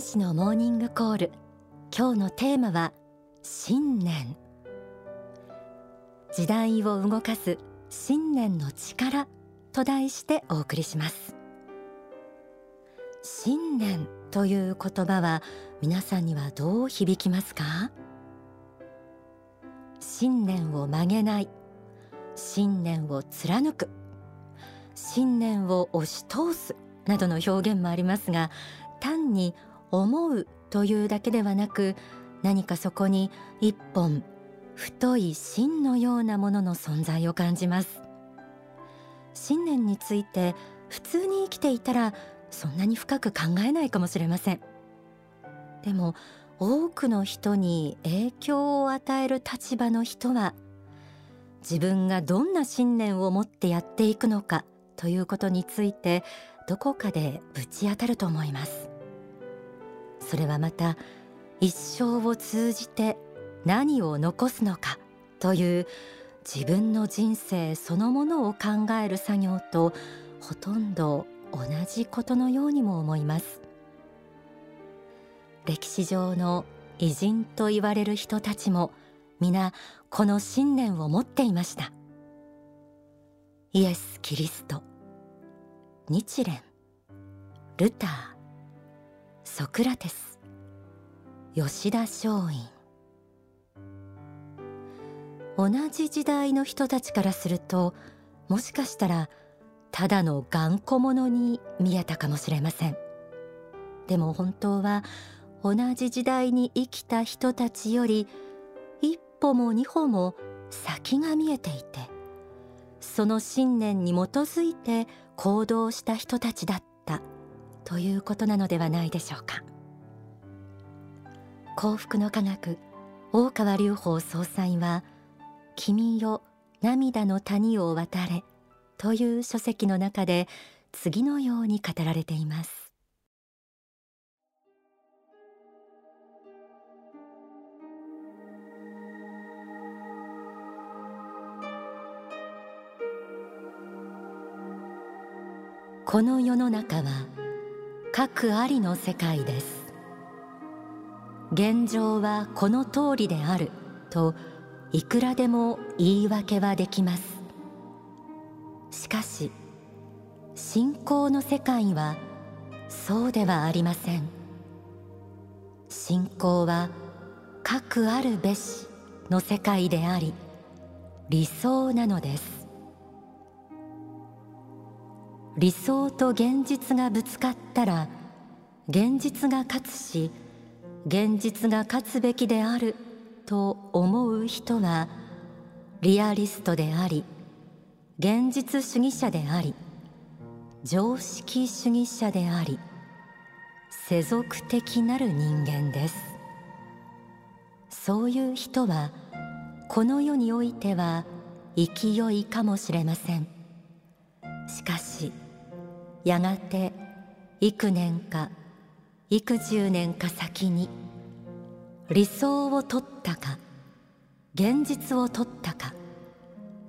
天使のモーニングコール。今日のテーマは信念。時代を動かす信念の力と題してお送りします。信念という言葉は皆さんにはどう響きますか？信念を曲げない。信念を貫く。信念を押し通す。などの表現もありますが単に思うというだけではなく何かそこに一本太い芯のようなものの存在を感じます。信念について普通に生きていたらそんなに深く考えないかもしれません。でも多くの人に影響を与える立場の人は自分がどんな信念を持ってやっていくのかということについてどこかでぶち当たると思います。それはまた一生を通じて何を残すのかという自分の人生そのものを考える作業とほとんど同じことのようにも思います。歴史上の偉人と言われる人たちも皆この信念を持っていました。イエス・キリスト日蓮ルター。ソクラテス。吉田松陰。同じ時代の人たちからするともしかしたらただの頑固者に見えたかもしれません。でも本当は同じ時代に生きた人たちより一歩も二歩も先が見えていてその信念に基づいて行動した人たちだった。ということなのではないでしょうか。幸福の科学大川隆法総裁は君よ涙の谷を渡れという書籍の中で次のように語られています。この世の中は各ありの世界です。現状はこの通りであるといくらでも言い訳はできます。しかし信仰の世界はそうではありません。信仰は各あるべしの世界であり理想なのです。理想と現実がぶつかったら現実が勝つし現実が勝つべきであると思う人はリアリストであり現実主義者であり常識主義者であり世俗的なる人間です。そういう人はこの世においては勢いかもしれません。しかしやがて幾年か幾十年か先に理想を取ったか現実を取ったか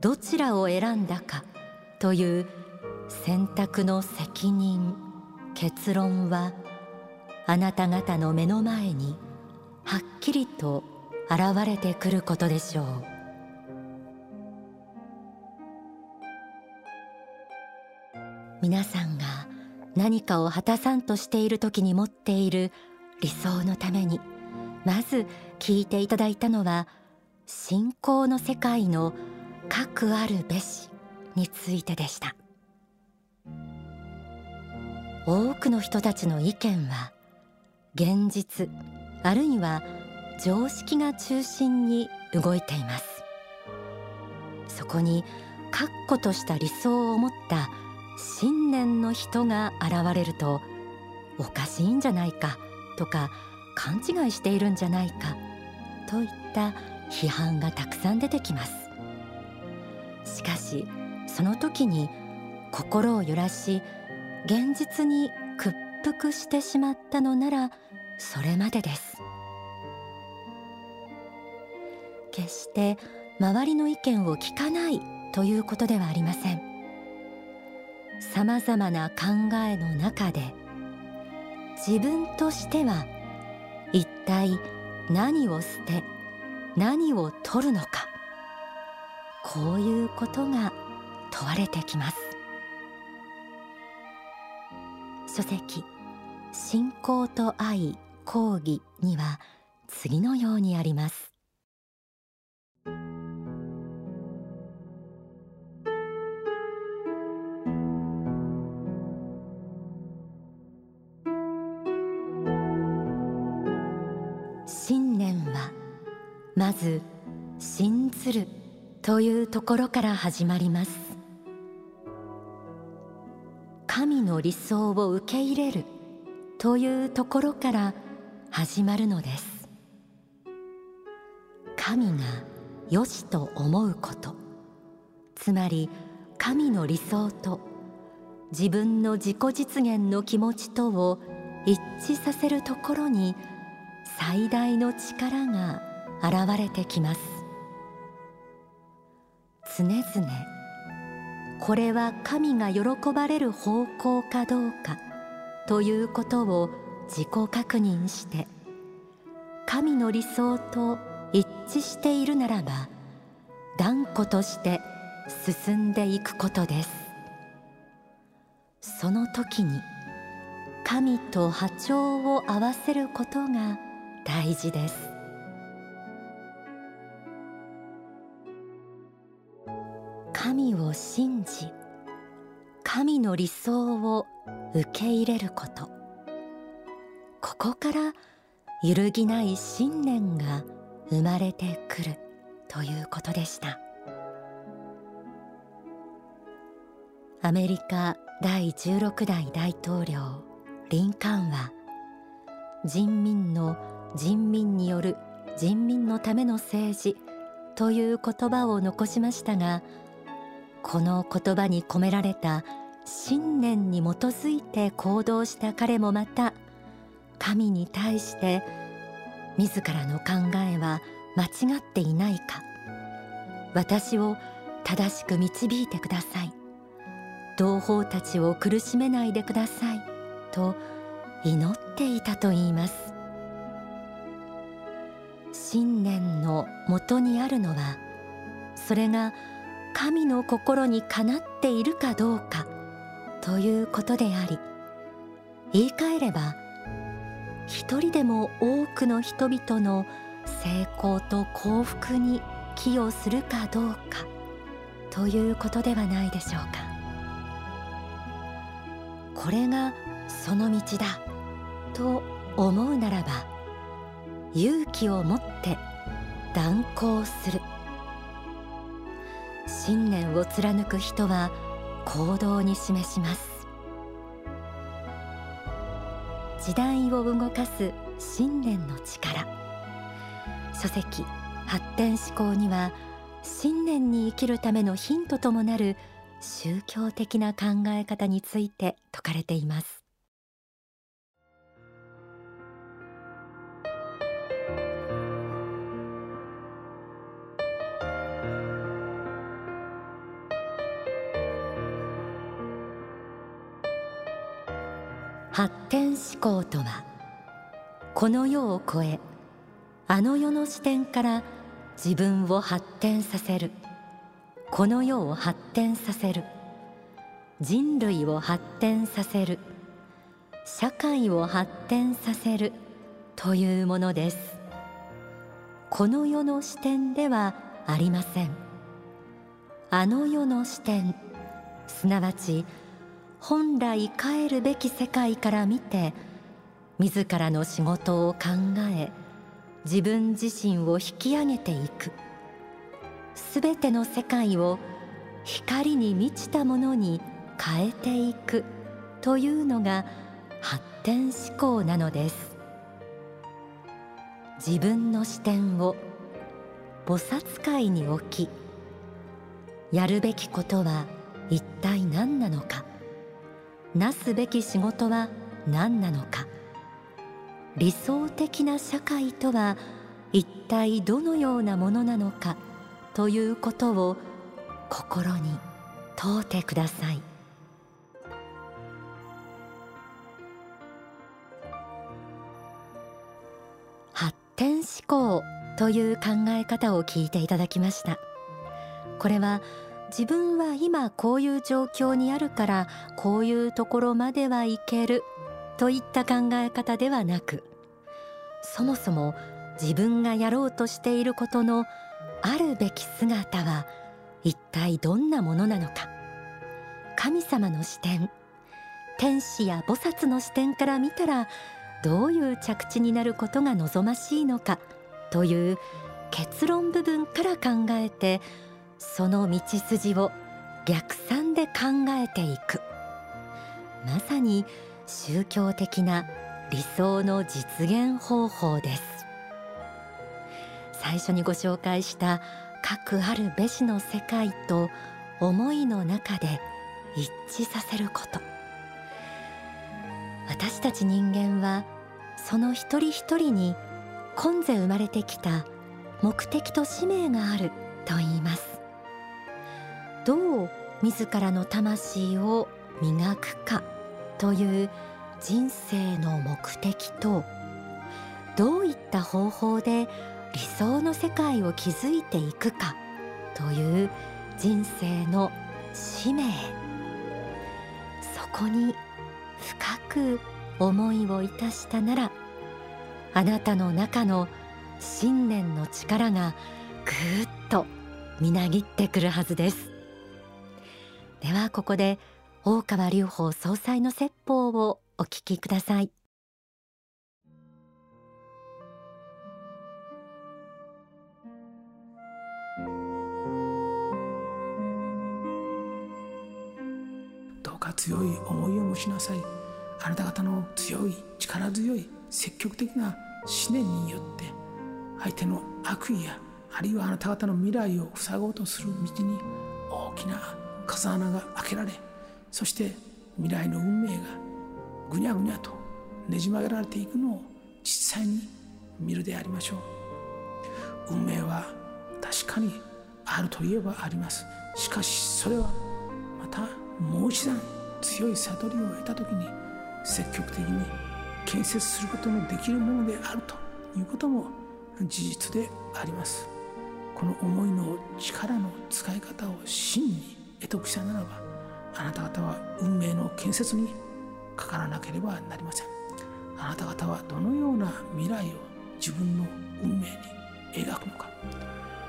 どちらを選んだかという選択の責任結論はあなた方の目の前にはっきりと現れてくることでしょう。皆さんが何かを果たさんとしている時に持っている理想のためにまず聞いていただいたのは信仰の世界の核あるべしについてでした。多くの人たちの意見は現実あるいは常識が中心に動いています。そこに確固とした理想を持った信念の人が現れるとおかしいんじゃないかとか勘違いしているんじゃないかといった批判がたくさん出てきます。しかしその時に心を揺らし現実に屈服してしまったのならそれまでです。決して周りの意見を聞かないということではありません。さまざまな考えの中で自分としては一体何を捨て何を取るのかこういうことが問われてきます。書籍信仰と愛講義には次のようにあります。まず信ずるというところから始まります。神の理想を受け入れるというところから始まるのです。神が良しと思うこと。つまり神の理想と自分の自己実現の気持ちとを一致させるところに最大の力が現れてきます。常々これは神が喜ばれる方向かどうかということを自己確認して神の理想と一致しているならば断固として進んでいくことです。その時に神と波長を合わせることが大事です。神を信じ神の理想を受け入れること。ここから揺るぎない信念が生まれてくるということでした。アメリカ第16代大統領リンカーンは人民の人民による人民のための政治という言葉を残しましたがこの言葉に込められた信念に基づいて行動した彼もまた神に対して自らの考えは間違っていないか私を正しく導いてください同胞たちを苦しめないでくださいと祈っていたといいます。信念のもとにあるのはそれが神の心にかなっているかどうかということであり言い換えれば一人でも多くの人々の成功と幸福に寄与するかどうかということではないでしょうか。これがその道だと思うならば勇気を持って断行する。信念を貫く人は行動に示します。時代を動かす信念の力。書籍発展思考には信念に生きるためのヒントともなる宗教的な考え方について説かれています。発展思考とはこの世を超えあの世の視点から自分を発展させるこの世を発展させる人類を発展させる社会を発展させるというものです。この世の視点ではありません。あの世の視点すなわち本来帰るべき世界から見て自らの仕事を考え自分自身を引き上げていく。すべての世界を光に満ちたものに変えていくというのが発展思考なのです。自分の視点を菩薩界に置きやるべきことは一体何なのか。なすべき仕事は何なのか。理想的な社会とは一体どのようなものなのかということを心に問うてください。発展思考という考え方を聞いていただきました。これは自分は今こういう状況にあるからこういうところまではいけるといった考え方ではなくそもそも自分がやろうとしていることのあるべき姿は一体どんなものなのか。神様の視点天使や菩薩の視点から見たらどういう着地になることが望ましいのかという結論部分から考えてその道筋を逆算で考えていく。まさに宗教的な理想の実現方法です。最初にご紹介した核あるべしの世界と思いの中で一致させること。私たち人間はその一人一人に今世生まれてきた目的と使命があると言います。どう自らの魂を磨くかという人生の目的とどういった方法で理想の世界を築いていくかという人生の使命。そこに深く思いをいたしたならあなたの中の信念の力がぐっとみなぎってくるはずです。ではここで大川隆法総裁の説法をお聞きください。どうか強い思いを持ちなさい。あなた方の強い力強い積極的な思念によって相手の悪意やあるいはあなた方の未来を塞ごうとする道に大きな風穴が開けられそして未来の運命がぐにゃぐにゃとねじ曲げられていくのを実際に見るでありましょう。運命は確かにあるといえばあります。しかしそれはまたもう一段強い悟りを得た時に積極的に建設することのできるものであるということも事実であります。この思いの力の使い方を真に得得したならばあなた方は運命の建設にかからなければなりません。あなた方はどのような未来を自分の運命に描くのか。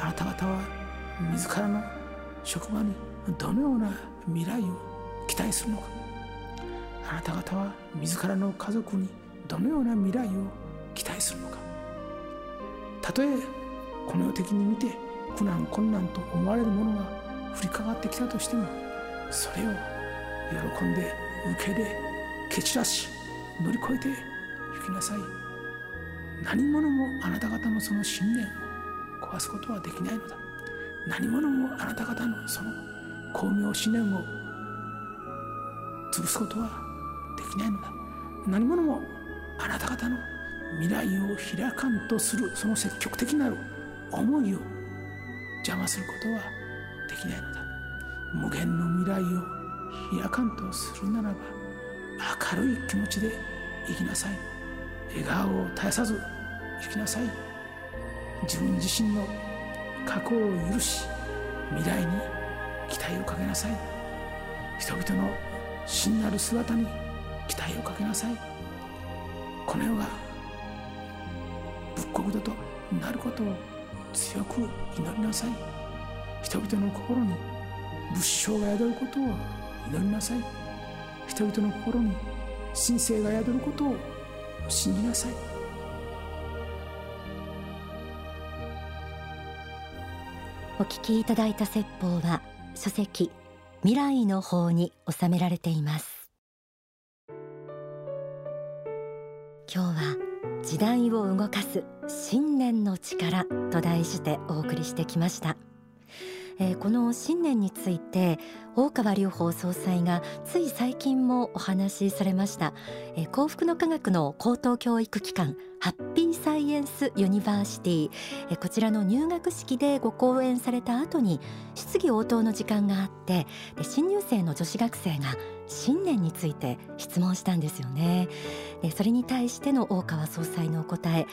あなた方は自らの職場にどのような未来を期待するのか。あなた方は自らの家族にどのような未来を期待するのか。たとえこの世的に見て苦難困難と思われるものが降りかかってきたとしてもそれを喜んで受け入れ蹴散らし乗り越えて行きなさい。何者もあなた方のその信念を壊すことはできないのだ。何者もあなた方のその巧妙思念を潰すことはできないのだ。何者もあなた方の未来を開かんとするその積極的なる思いを邪魔することはできないのだ。無限の未来を開かんとするならば明るい気持ちで生きなさい。笑顔を絶やさず生きなさい。自分自身の過去を許し未来に期待をかけなさい。人々の真なる姿に期待をかけなさい。この世が仏国土となることを強く祈りなさい。人々の心に仏性が宿ることを祈りなさい。人々の心に神聖が宿ることを信じなさい。お聞きいただいた説法は書籍未来の法に収められています。今日は時代を動かす信念の力と題してお送りしてきました。えー、この信念について大川隆法総裁がつい最近もお話しされました、えー、幸福の科学の高等教育機関ハッピーサイエンスユニバーシティ、えー、こちらの入学式でご講演された後に質疑応答の時間があって新入生の女子学生が信念について質問したんですよね。でそれに対しての大川総裁のお答え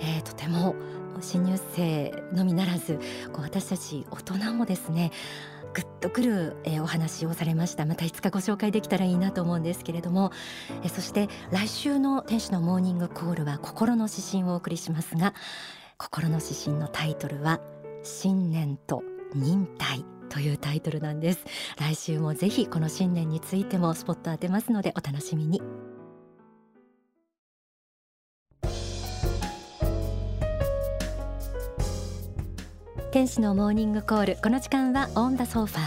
えー、とても新入生のみならずこう私たち大人もですねグッとくる、えー、お話をされました。またいつかご紹介できたらいいなと思うんですけれども、えー、そして来週の天使のモーニングコールは心の指針をお送りしますが心の指針のタイトルは信念と忍耐というタイトルなんです。来週もぜひこの信念についてもスポット当てますのでお楽しみに。天使のモーニングコール。この時間はオンダソファー。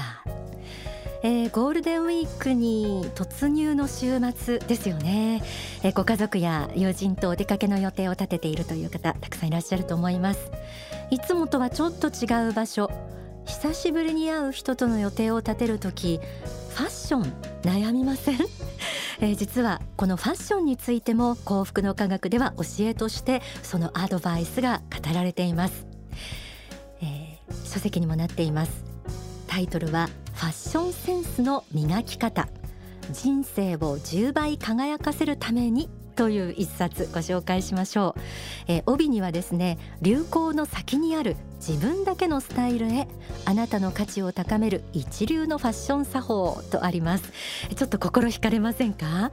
えー、ゴールデンウィークに突入の週末ですよね、えー、ご家族や友人とお出かけの予定を立てているという方たくさんいらっしゃると思います。いつもとはちょっと違う場所。久しぶりに会う人との予定を立てる時ファッション悩みません？えー、実はこのファッションについても幸福の科学では教えとしてそのアドバイスが語られています。書籍にもなっています。タイトルはファッションセンスの磨き方。人生を10倍輝かせるためにという一冊ご紹介しましょう、えー、帯にはですね流行の先にある自分だけのスタイルへあなたの価値を高める一流のファッション作法とあります。ちょっと心惹かれませんか、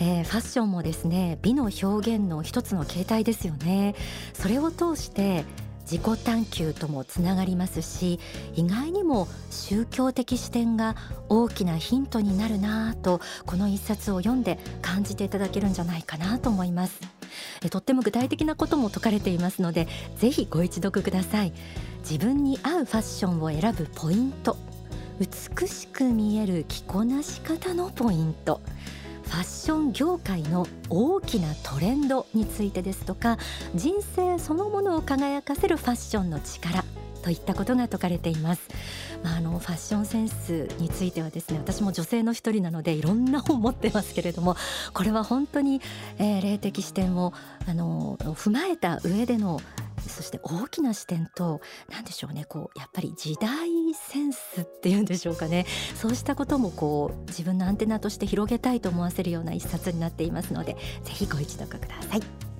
えー、ファッションもですね美の表現の一つの形態ですよね。それを通して自己探求ともつながりますし意外にも宗教的視点が大きなヒントになるなぁとこの一冊を読んで感じていただけるんじゃないかなと思います。とっても具体的なことも説かれていますのでぜひご一読ください。自分に合うファッションを選ぶポイント。美しく見える着こなし方のポイント。ファッション業界の大きなトレンドについてですとか人生そのものを輝かせるファッションの力といったことが説かれています。まあ、あのファッションセンスについてはですね私も女性の一人なのでいろんな本持ってますけれどもこれは本当に、えー、霊的視点をあの踏まえた上でのそして大きな視点と何でしょうねこうやっぱり時代センスっていうんでしょうかねそうしたこともこう自分のアンテナとして広げたいと思わせるような一冊になっていますのでぜひご一読ください。